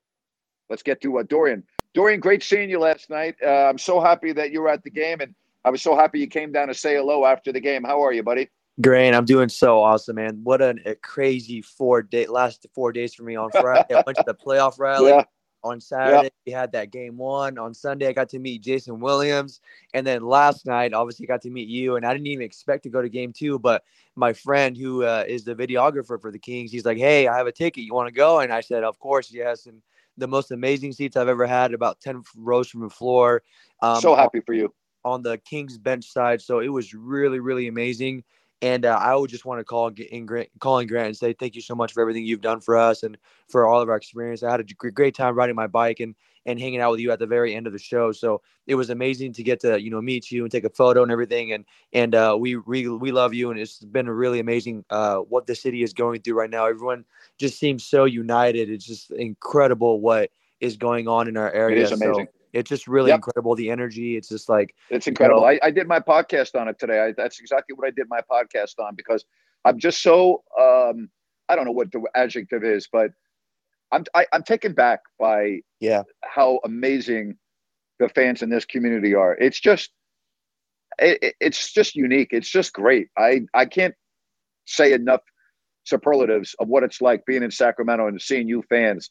Let's get to uh, Dorian. Dorian, great seeing you last night. Uh, I'm so happy that you were at the game, and I was so happy you came down to say hello after the game. How are you, buddy? Great, I'm doing so awesome, man. What an, a crazy four day last four days for me. On Friday, I went to the playoff rally. Yeah. On Saturday, we had that game one. On Sunday, I got to meet Jason Williams, and then last night, obviously, got to meet you. And I didn't even expect to go to game two, but my friend who uh, is the videographer for the Kings, he's like, "Hey, I have a ticket. You want to go?" And I said, "Of course, yes." And the most amazing seats I've ever had, about ten rows from the floor. Um, so happy for you. On the Kings bench side. So it was really, really amazing. And uh, I would just want to call in Grant, call in Grant and say thank you so much for everything you've done for us and for all of our experience. I had a great time riding my bike and and hanging out with you at the very end of the show. So it was amazing to get to you know meet you and take a photo and everything. And and uh, we we we love you and it's been a really amazing uh, what the city is going through right now. Everyone just seems so united. It's just incredible what is going on in our area. is amazing. So it's just really Yep. incredible. The energy. It's just like It's you incredible. know, I, I did my podcast on it today. I, that's exactly what I did my podcast on because I'm just so um, I don't know what the adjective is, but I'm I, I'm taken back by yeah how amazing the fans in this community are. It's just it- it's just unique. It's just great. I I can't say enough superlatives of what it's like being in Sacramento and seeing you fans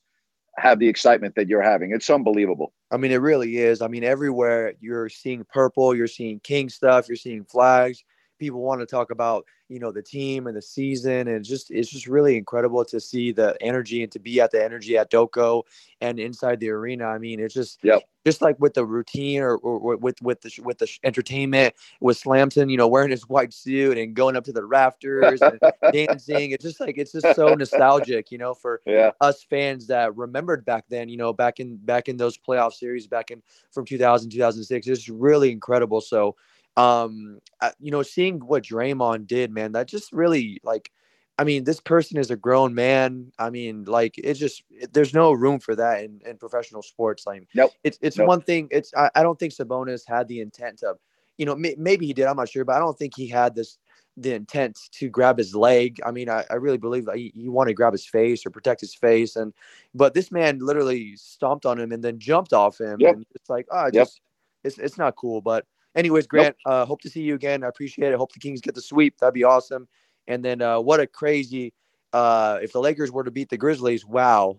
have the excitement that you're having. It's unbelievable. I mean, it really is. I mean, everywhere you're seeing purple, you're seeing King stuff, you're seeing flags. People want to talk about, you know, the team and the season, and it's just it's just really incredible to see the energy and to be at the energy at Doco and inside the arena. I mean, it's just yep. just like with the routine or, or with with the with the entertainment with Slamson, you know, wearing his white suit and going up to the rafters and dancing. It's just like it's just so nostalgic, you know, for yeah. us fans that remembered back then, you know, back in back in those playoff series back in from 2000 2006. It's really incredible. So um, you know, seeing what Draymond did, man, that just really like. I mean, this person is a grown man. I mean, like it's just it, there's no room for that in, in professional sports. Like, nope. It's it's nope. one thing. It's I, I don't think Sabonis had the intent of, you know, may, maybe he did. I'm not sure, but I don't think he had this the intent to grab his leg. I mean, I, I really believe that he, he wanted to grab his face or protect his face, and but this man literally stomped on him and then jumped off him, yep. and it's like, oh, yep. just it's it's not cool, but. Anyways, Grant, nope. uh, hope to see you again. I appreciate it. Hope the Kings get the sweep. That'd be awesome. And then uh, what a crazy uh, if the Lakers were to beat the Grizzlies, wow.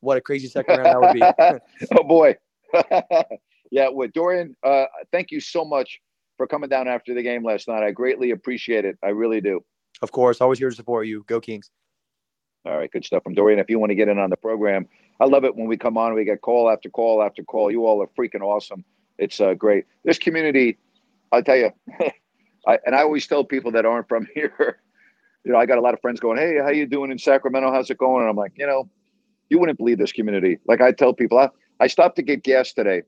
what a crazy second round that would be. oh boy. yeah, well, Dorian, uh, thank you so much for coming down after the game last night. I greatly appreciate it. I really do. Of course, always here to support you. Go Kings. All right, good stuff from Dorian. If you want to get in on the program, I love it when we come on. We get call after call after call. You all are freaking awesome. It's uh, great. This community, I'll tell you, I, and I always tell people that aren't from here, you know, I got a lot of friends going, "Hey, how you doing in Sacramento? How's it going?" And I'm like, you know, you wouldn't believe this community. Like I tell people, I, I stopped to get gas today.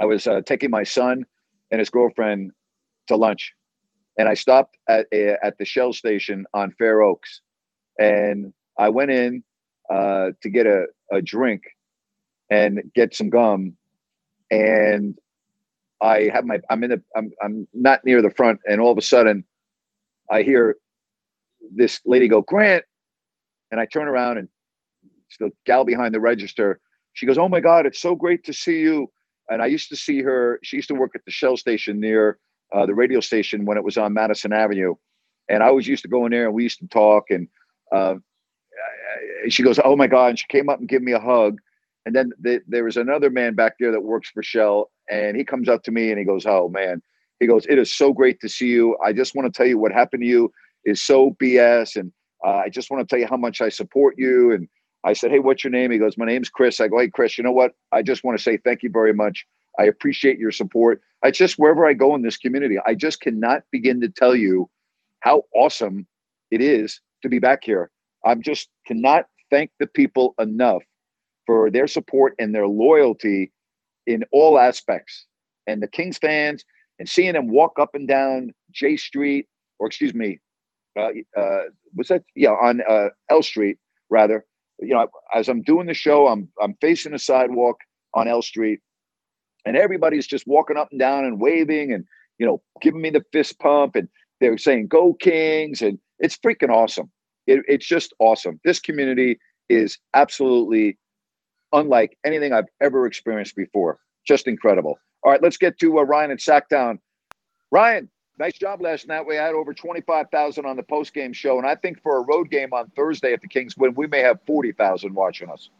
I was uh, taking my son and his girlfriend to lunch, and I stopped at at the Shell station on Fair Oaks, and I went in uh, to get a, a drink and get some gum and I have my I'm in the I'm I'm not near the front, and all of a sudden, I hear this lady go Grant, and I turn around and it's the gal behind the register. She goes, "Oh my God, it's so great to see you." And I used to see her. She used to work at the Shell station near uh, the radio station when it was on Madison Avenue, and I always used to go in there and we used to talk. And uh, she goes, "Oh my God!" And she came up and gave me a hug. And then the, there was another man back there that works for Shell, and he comes up to me and he goes, "Oh man," he goes, "It is so great to see you. I just want to tell you what happened to you is so BS, and uh, I just want to tell you how much I support you." And I said, "Hey, what's your name?" He goes, "My name's Chris." I go, "Hey, Chris, you know what? I just want to say thank you very much. I appreciate your support. I just wherever I go in this community, I just cannot begin to tell you how awesome it is to be back here. I'm just cannot thank the people enough." For their support and their loyalty in all aspects. And the Kings fans and seeing them walk up and down J Street, or excuse me, uh, uh, was that yeah on uh, L Street rather. You know, as I'm doing the show, I'm I'm facing the sidewalk on L Street, and everybody's just walking up and down and waving and you know giving me the fist pump and they're saying "Go Kings" and it's freaking awesome. It, it's just awesome. This community is absolutely unlike anything I've ever experienced before. Just incredible. All right, let's get to uh, Ryan and Sacktown. Ryan, nice job last night. We had over 25,000 on the post game show. And I think for a road game on Thursday, if the Kings win, we may have 40,000 watching us.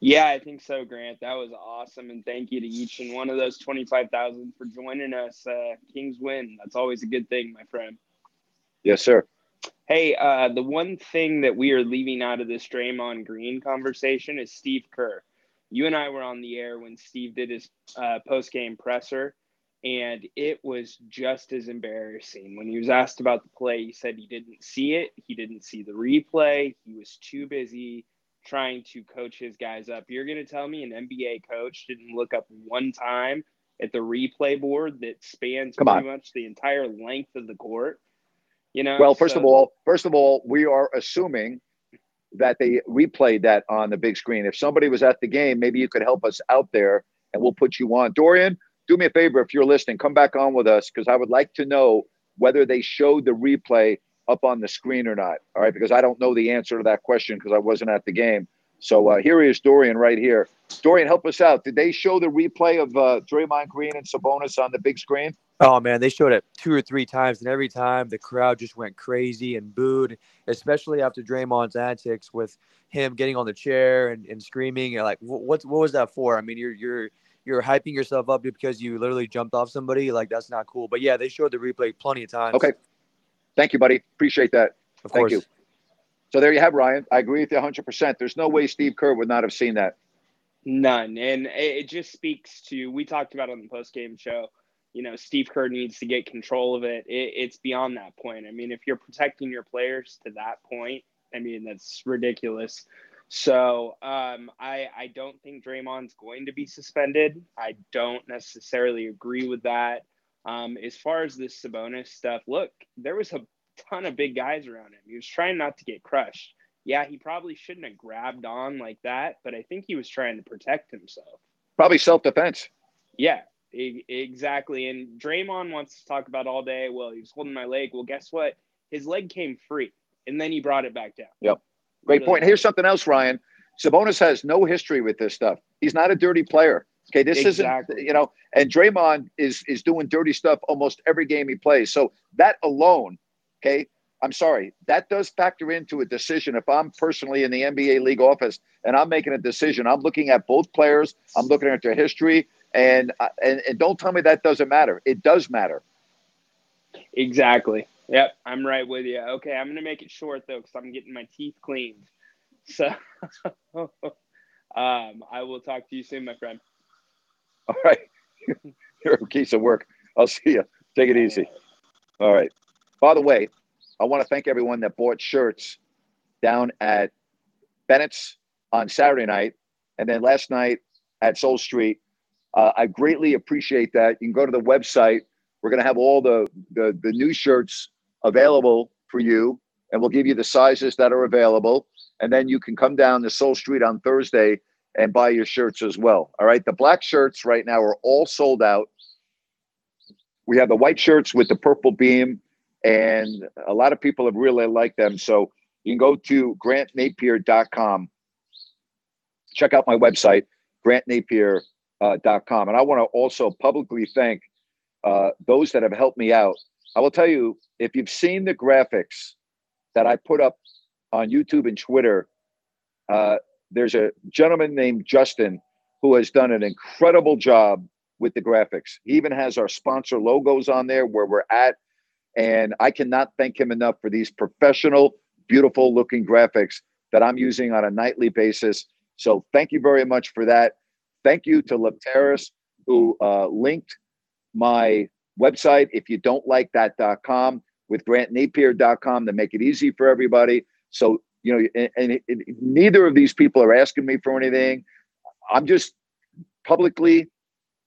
Yeah, I think so, Grant. That was awesome. And thank you to each and one of those 25,000 for joining us. Uh, Kings win. That's always a good thing, my friend. Yes, sir. Hey, uh, the one thing that we are leaving out of this Draymond Green conversation is Steve Kerr you and I were on the air when Steve did his uh, post game presser, and it was just as embarrassing. When he was asked about the play, he said he didn't see it, he didn't see the replay, he was too busy trying to coach his guys up. You're going to tell me an NBA coach didn't look up one time at the replay board that spans Come pretty on. much the entire length of the court? You know, Well, first so- of all, first of all, we are assuming that they replayed that on the big screen. If somebody was at the game, maybe you could help us out there and we'll put you on. Dorian, do me a favor if you're listening, come back on with us because I would like to know whether they showed the replay up on the screen or not. All right, because I don't know the answer to that question because I wasn't at the game. So uh, here is Dorian right here. Dorian, help us out. Did they show the replay of uh, Draymond Green and Sabonis on the big screen? Oh man, they showed it two or three times, and every time the crowd just went crazy and booed, especially after Draymond's antics with him getting on the chair and, and screaming. And like, what what was that for? I mean, you're you're you're hyping yourself up because you literally jumped off somebody. Like, that's not cool. But yeah, they showed the replay plenty of times. Okay, thank you, buddy. Appreciate that. Of Thank course. you. So there you have Ryan. I agree with you 100. percent There's no way Steve Kerr would not have seen that. None. And it it just speaks to, we talked about on the post game show, you know, Steve Kerr needs to get control of it. it. It's beyond that point. I mean, if you're protecting your players to that point, I mean, that's ridiculous. So um, I, I don't think Draymond's going to be suspended. I don't necessarily agree with that. Um, as far as this Sabonis stuff, look, there was a ton of big guys around him. He was trying not to get crushed. Yeah, he probably shouldn't have grabbed on like that, but I think he was trying to protect himself. Probably self defense. Yeah, e- exactly. And Draymond wants to talk about all day. Well, he was holding my leg. Well, guess what? His leg came free, and then he brought it back down. Yep. Great Really point. Here's something else, Ryan. Sabonis has no history with this stuff. He's not a dirty player. Okay, this Exactly. isn't you know, and Draymond is is doing dirty stuff almost every game he plays. So that alone, okay, I'm sorry, that does factor into a decision. If I'm personally in the NBA league office and I'm making a decision, I'm looking at both players. I'm looking at their history, and uh, and, and don't tell me that doesn't matter. It does matter. Exactly. Yep, I'm right with you. Okay, I'm gonna make it short though, because I'm getting my teeth cleaned. So, um, I will talk to you soon, my friend. All right, you're a piece of work. I'll see you. Take it easy. All right. By the way, I want to thank everyone that bought shirts down at Bennett's on Saturday night, and then last night at Seoul Street. Uh, I greatly appreciate that. You can go to the website. We're going to have all the, the the new shirts available for you, and we'll give you the sizes that are available. And then you can come down to Seoul Street on Thursday and buy your shirts as well. All right. The black shirts right now are all sold out. We have the white shirts with the purple beam, and a lot of people have really liked them. So you can go to grantnapear.com. Check out my website, grantnapear.com. And I want to also publicly thank uh, those that have helped me out. I will tell you, if you've seen the graphics that I put up on YouTube and Twitter, uh, there's a gentleman named Justin who has done an incredible job with the graphics. He even has our sponsor logos on there where we're at. And I cannot thank him enough for these professional, beautiful looking graphics that I'm using on a nightly basis. So thank you very much for that. Thank you to Lepteris who uh, linked my website, if you don't like that.com, with grantnapear.com to make it easy for everybody. So, you know, and, and it- neither of these people are asking me for anything. I'm just publicly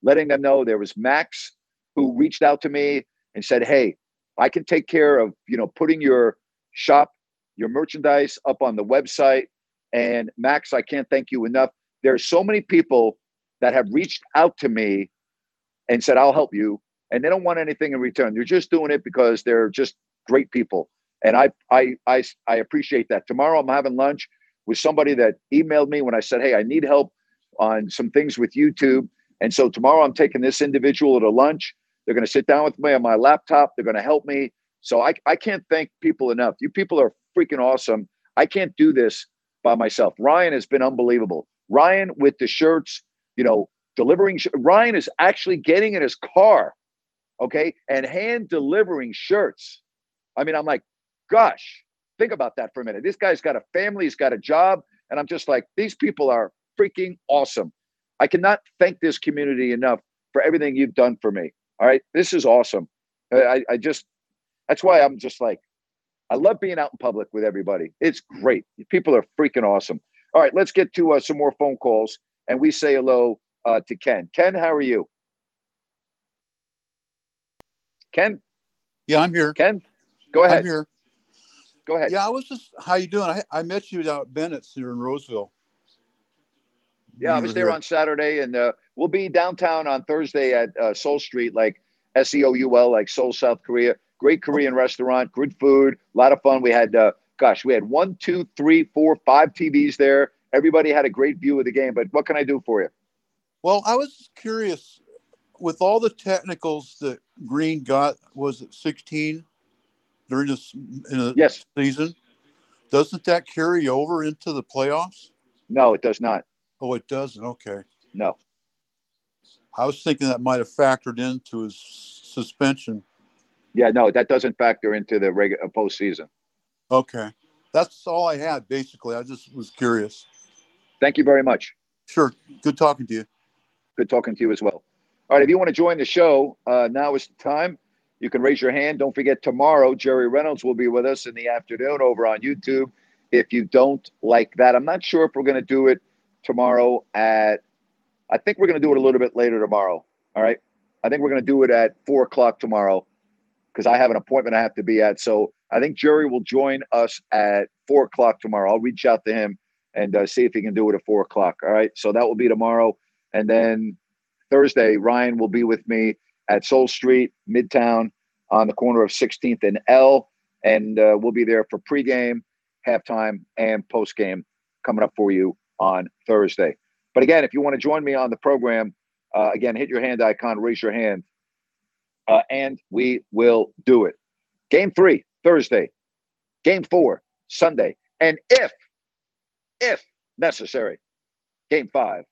letting them know there was Max who reached out to me and said, Hey, I can take care of, you know, putting your shop, your merchandise up on the website. And Max, I can't thank you enough. There are so many people that have reached out to me and said, I'll help you. And they don't want anything in return. They're just doing it because they're just great people. And I, I, I, I appreciate that. Tomorrow I'm having lunch with somebody that emailed me when I said, Hey, I need help on some things with YouTube. And so tomorrow I'm taking this individual to lunch. They're going to sit down with me on my laptop. They're going to help me. So I, I can't thank people enough. You people are freaking awesome. I can't do this by myself. Ryan has been unbelievable. Ryan with the shirts, you know, delivering. Ryan is actually getting in his car, okay, and hand delivering shirts. I mean, I'm like, gosh, think about that for a minute. This guy's got a family, he's got a job, and I'm just like, these people are freaking awesome. I cannot thank this community enough for everything you've done for me. All right, this is awesome. I, I- I just, that's why I'm just like, I love being out in public with everybody. It's great. People are freaking awesome. All right, let's get to uh, some more phone calls, and we say hello uh, to Ken. Ken, how are you? Ken, Yeah, I'm here. Ken, go ahead. I'm here. Go ahead. Yeah, I was just. How you doing? I, I met you down at Bennett's here in Roseville. Yeah, I was there here. on Saturday, and uh, we'll be downtown on Thursday at uh, Seoul Street, like S E O U L, like Seoul, South Korea. Great Korean restaurant, good food, a lot of fun. We had, uh, gosh, we had one, two, three, four, five TVs there. Everybody had a great view of the game. But what can I do for you? Well, I was curious. with all the technicals that Green got, was it 16 during this in a yes. season? Doesn't that carry over into the playoffs? No, it does not. Oh, it doesn't. Okay. No. I was thinking that might have factored into his suspension. Yeah, no, that doesn't factor into the regular uh, postseason. Okay. That's all I had, basically. I just was curious. Thank you very much. Sure. Good talking to you. Good talking to you as well. All right, if you want to join the show, uh, now is the time. You can raise your hand. Don't forget, tomorrow, Jerry Reynolds will be with us in the afternoon over on YouTube. If you don't like that, I'm not sure if we're going to do it tomorrow at, I think we're going to do it a little bit later tomorrow. All right. I think we're going to do it at four o'clock tomorrow because I have an appointment I have to be at. So I think Jerry will join us at four o'clock tomorrow. I'll reach out to him and uh, see if he can do it at four o'clock. All right. So that will be tomorrow. And then Thursday, Ryan will be with me at Seoul Street, Midtown, on the corner of 16th and L. And uh, we'll be there for pregame, halftime, and postgame coming up for you on Thursday. But again, if you want to join me on the program, uh, again, hit your hand icon, raise your hand, uh, and we will do it. Game three, Thursday. Game four, Sunday. And if, if necessary, game five,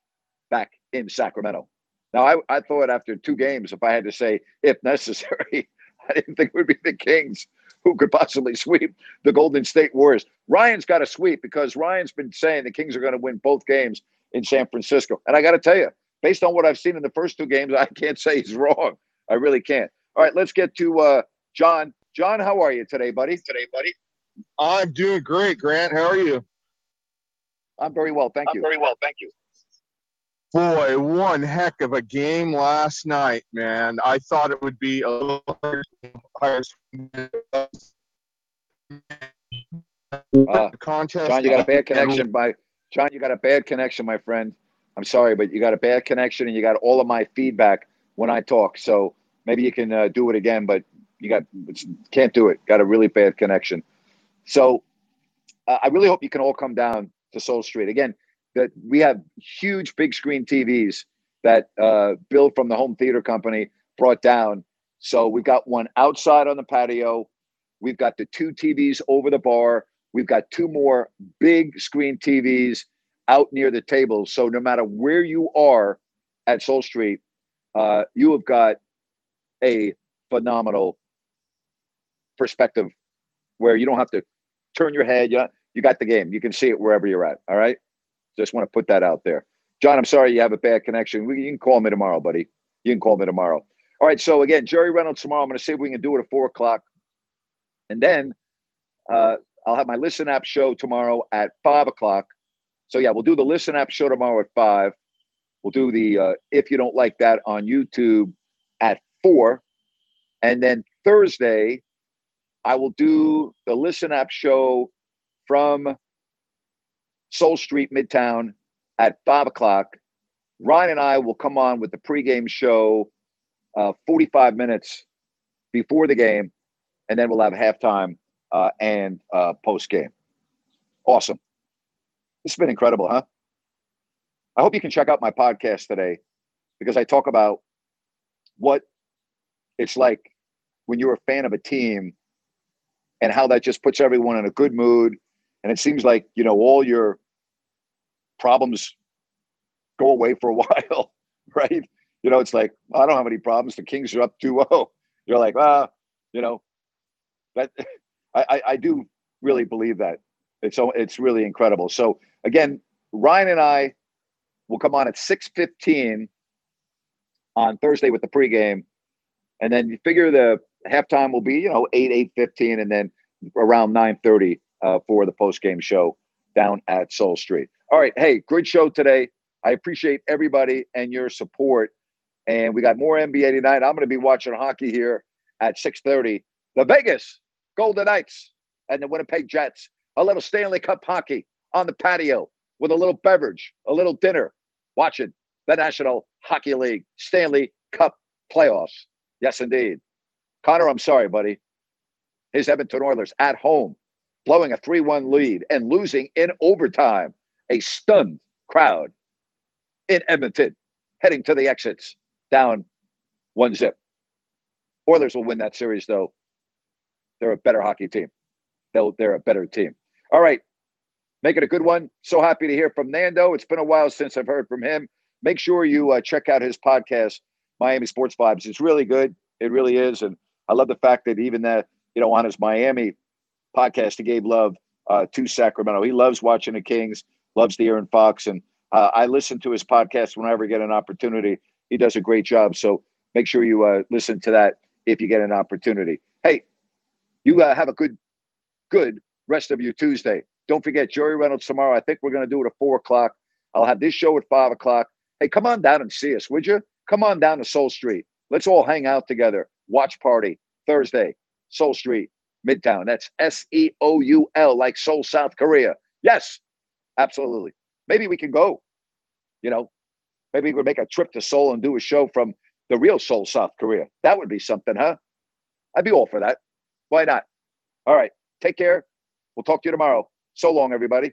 back in Sacramento. Now, I, I thought after two games, if I had to say if necessary, I didn't think it would be the Kings who could possibly sweep the Golden State Warriors. Ryan's got to sweep because Ryan's been saying the Kings are going to win both games in San Francisco. And I got to tell you, based on what I've seen in the first two games, I can't say he's wrong. I really can't. All right, let's get to uh, John. John, how are you today, buddy? Today, buddy. I'm doing great, Grant. How are you? I'm very well, thank I'm you. very well, thank you. Boy, one heck of a game last night, man. I thought it would be a little Uh, contest. John, you got a bad connection. By John, you got a bad connection, my friend. I'm sorry, but you got a bad connection, and you got all of my feedback when I talk. So maybe you can uh, do it again, but you got can't do it. Got a really bad connection. So uh, I really hope you can all come down to Seoul Street again. That we have huge big screen TVs that uh, Bill from the home theater company brought down. So we've got one outside on the patio. We've got the two TVs over the bar. We've got two more big screen TVs out near the tables. So no matter where you are at Seoul Street, uh, you have got a phenomenal perspective where you don't have to turn your head. You, you got the game. You can see it wherever you're at. All right. Just want to put that out there. John, I'm sorry you have a bad connection. We, you can call me tomorrow, buddy. You can call me tomorrow. All right. So again, Jerry Reynolds tomorrow. I'm going to see if we can do it at four o'clock. And then uh, I'll have my Listen App show tomorrow at five o'clock. So yeah, we'll do the Listen App show tomorrow at five. We'll do the uh, If You Don't Like That on YouTube at four. And then Thursday, I will do the Listen App show from Seoul Street, Midtown at five o'clock. Ryan and I will come on with the pregame show uh, 45 minutes before the game, and then we'll have halftime uh, and uh. Awesome. Has been incredible, huh? I hope you can check out my podcast today because I talk about what it's like when you're a fan of a team and how that just puts everyone in a good mood. And it seems like, you know, all your problems go away for a while, right? You know, it's like, I don't have any problems. The Kings are up 2 0. You're like, ah, you know, that I, I, I do really believe that. It's it's really incredible. So again, Ryan and I will come on at 6:15 on Thursday with the pregame. And then you figure the halftime will be, you know, 8, 8:15, and then around 9:30 uh, for the post-game show down at Seoul Street. All right. Hey, great show today. I appreciate everybody and your support. And we got more NBA tonight. I'm going to be watching hockey here at 6:30. The Vegas Golden Knights and the Winnipeg Jets. A little Stanley Cup hockey on the patio with a little beverage, a little dinner, watching the National Hockey League Stanley Cup playoffs. Yes, indeed. Connor, I'm sorry, buddy. His Edmonton Oilers at home, blowing a 3 1 lead and losing in overtime. A stunned crowd in Edmonton heading to the exits down one zip. Oilers will win that series, though. They're a better hockey team. They'll, they're a better team. All right. Make it a good one. So happy to hear from Nando. It's been a while since I've heard from him. Make sure you uh, check out his podcast, Miami Sports Vibes. It's really good. It really is. And I love the fact that even that, you know, on his Miami podcast, he gave love uh, to Sacramento. He loves watching the Kings, loves De'Aaron Fox. And uh, I listen to his podcast whenever I get an opportunity. He does a great job. So make sure you uh, listen to that if you get an opportunity. Hey, you uh, have a good, good rest of your Tuesday. Don't forget Jerry Reynolds tomorrow. I think we're going to do it at four o'clock. I'll have this show at five o'clock. Hey, come on down and see us, would you? Come on down to Seoul Street. Let's all hang out together. Watch party Thursday, Seoul Street, Midtown. That's S E O U L, like Seoul, South Korea. Yes, absolutely. Maybe we can go. You know, maybe we could make a trip to Seoul and do a show from the real Seoul, South Korea. That would be something, huh? I'd be all for that. Why not? All right. Take care. We'll talk to you tomorrow. So long, everybody.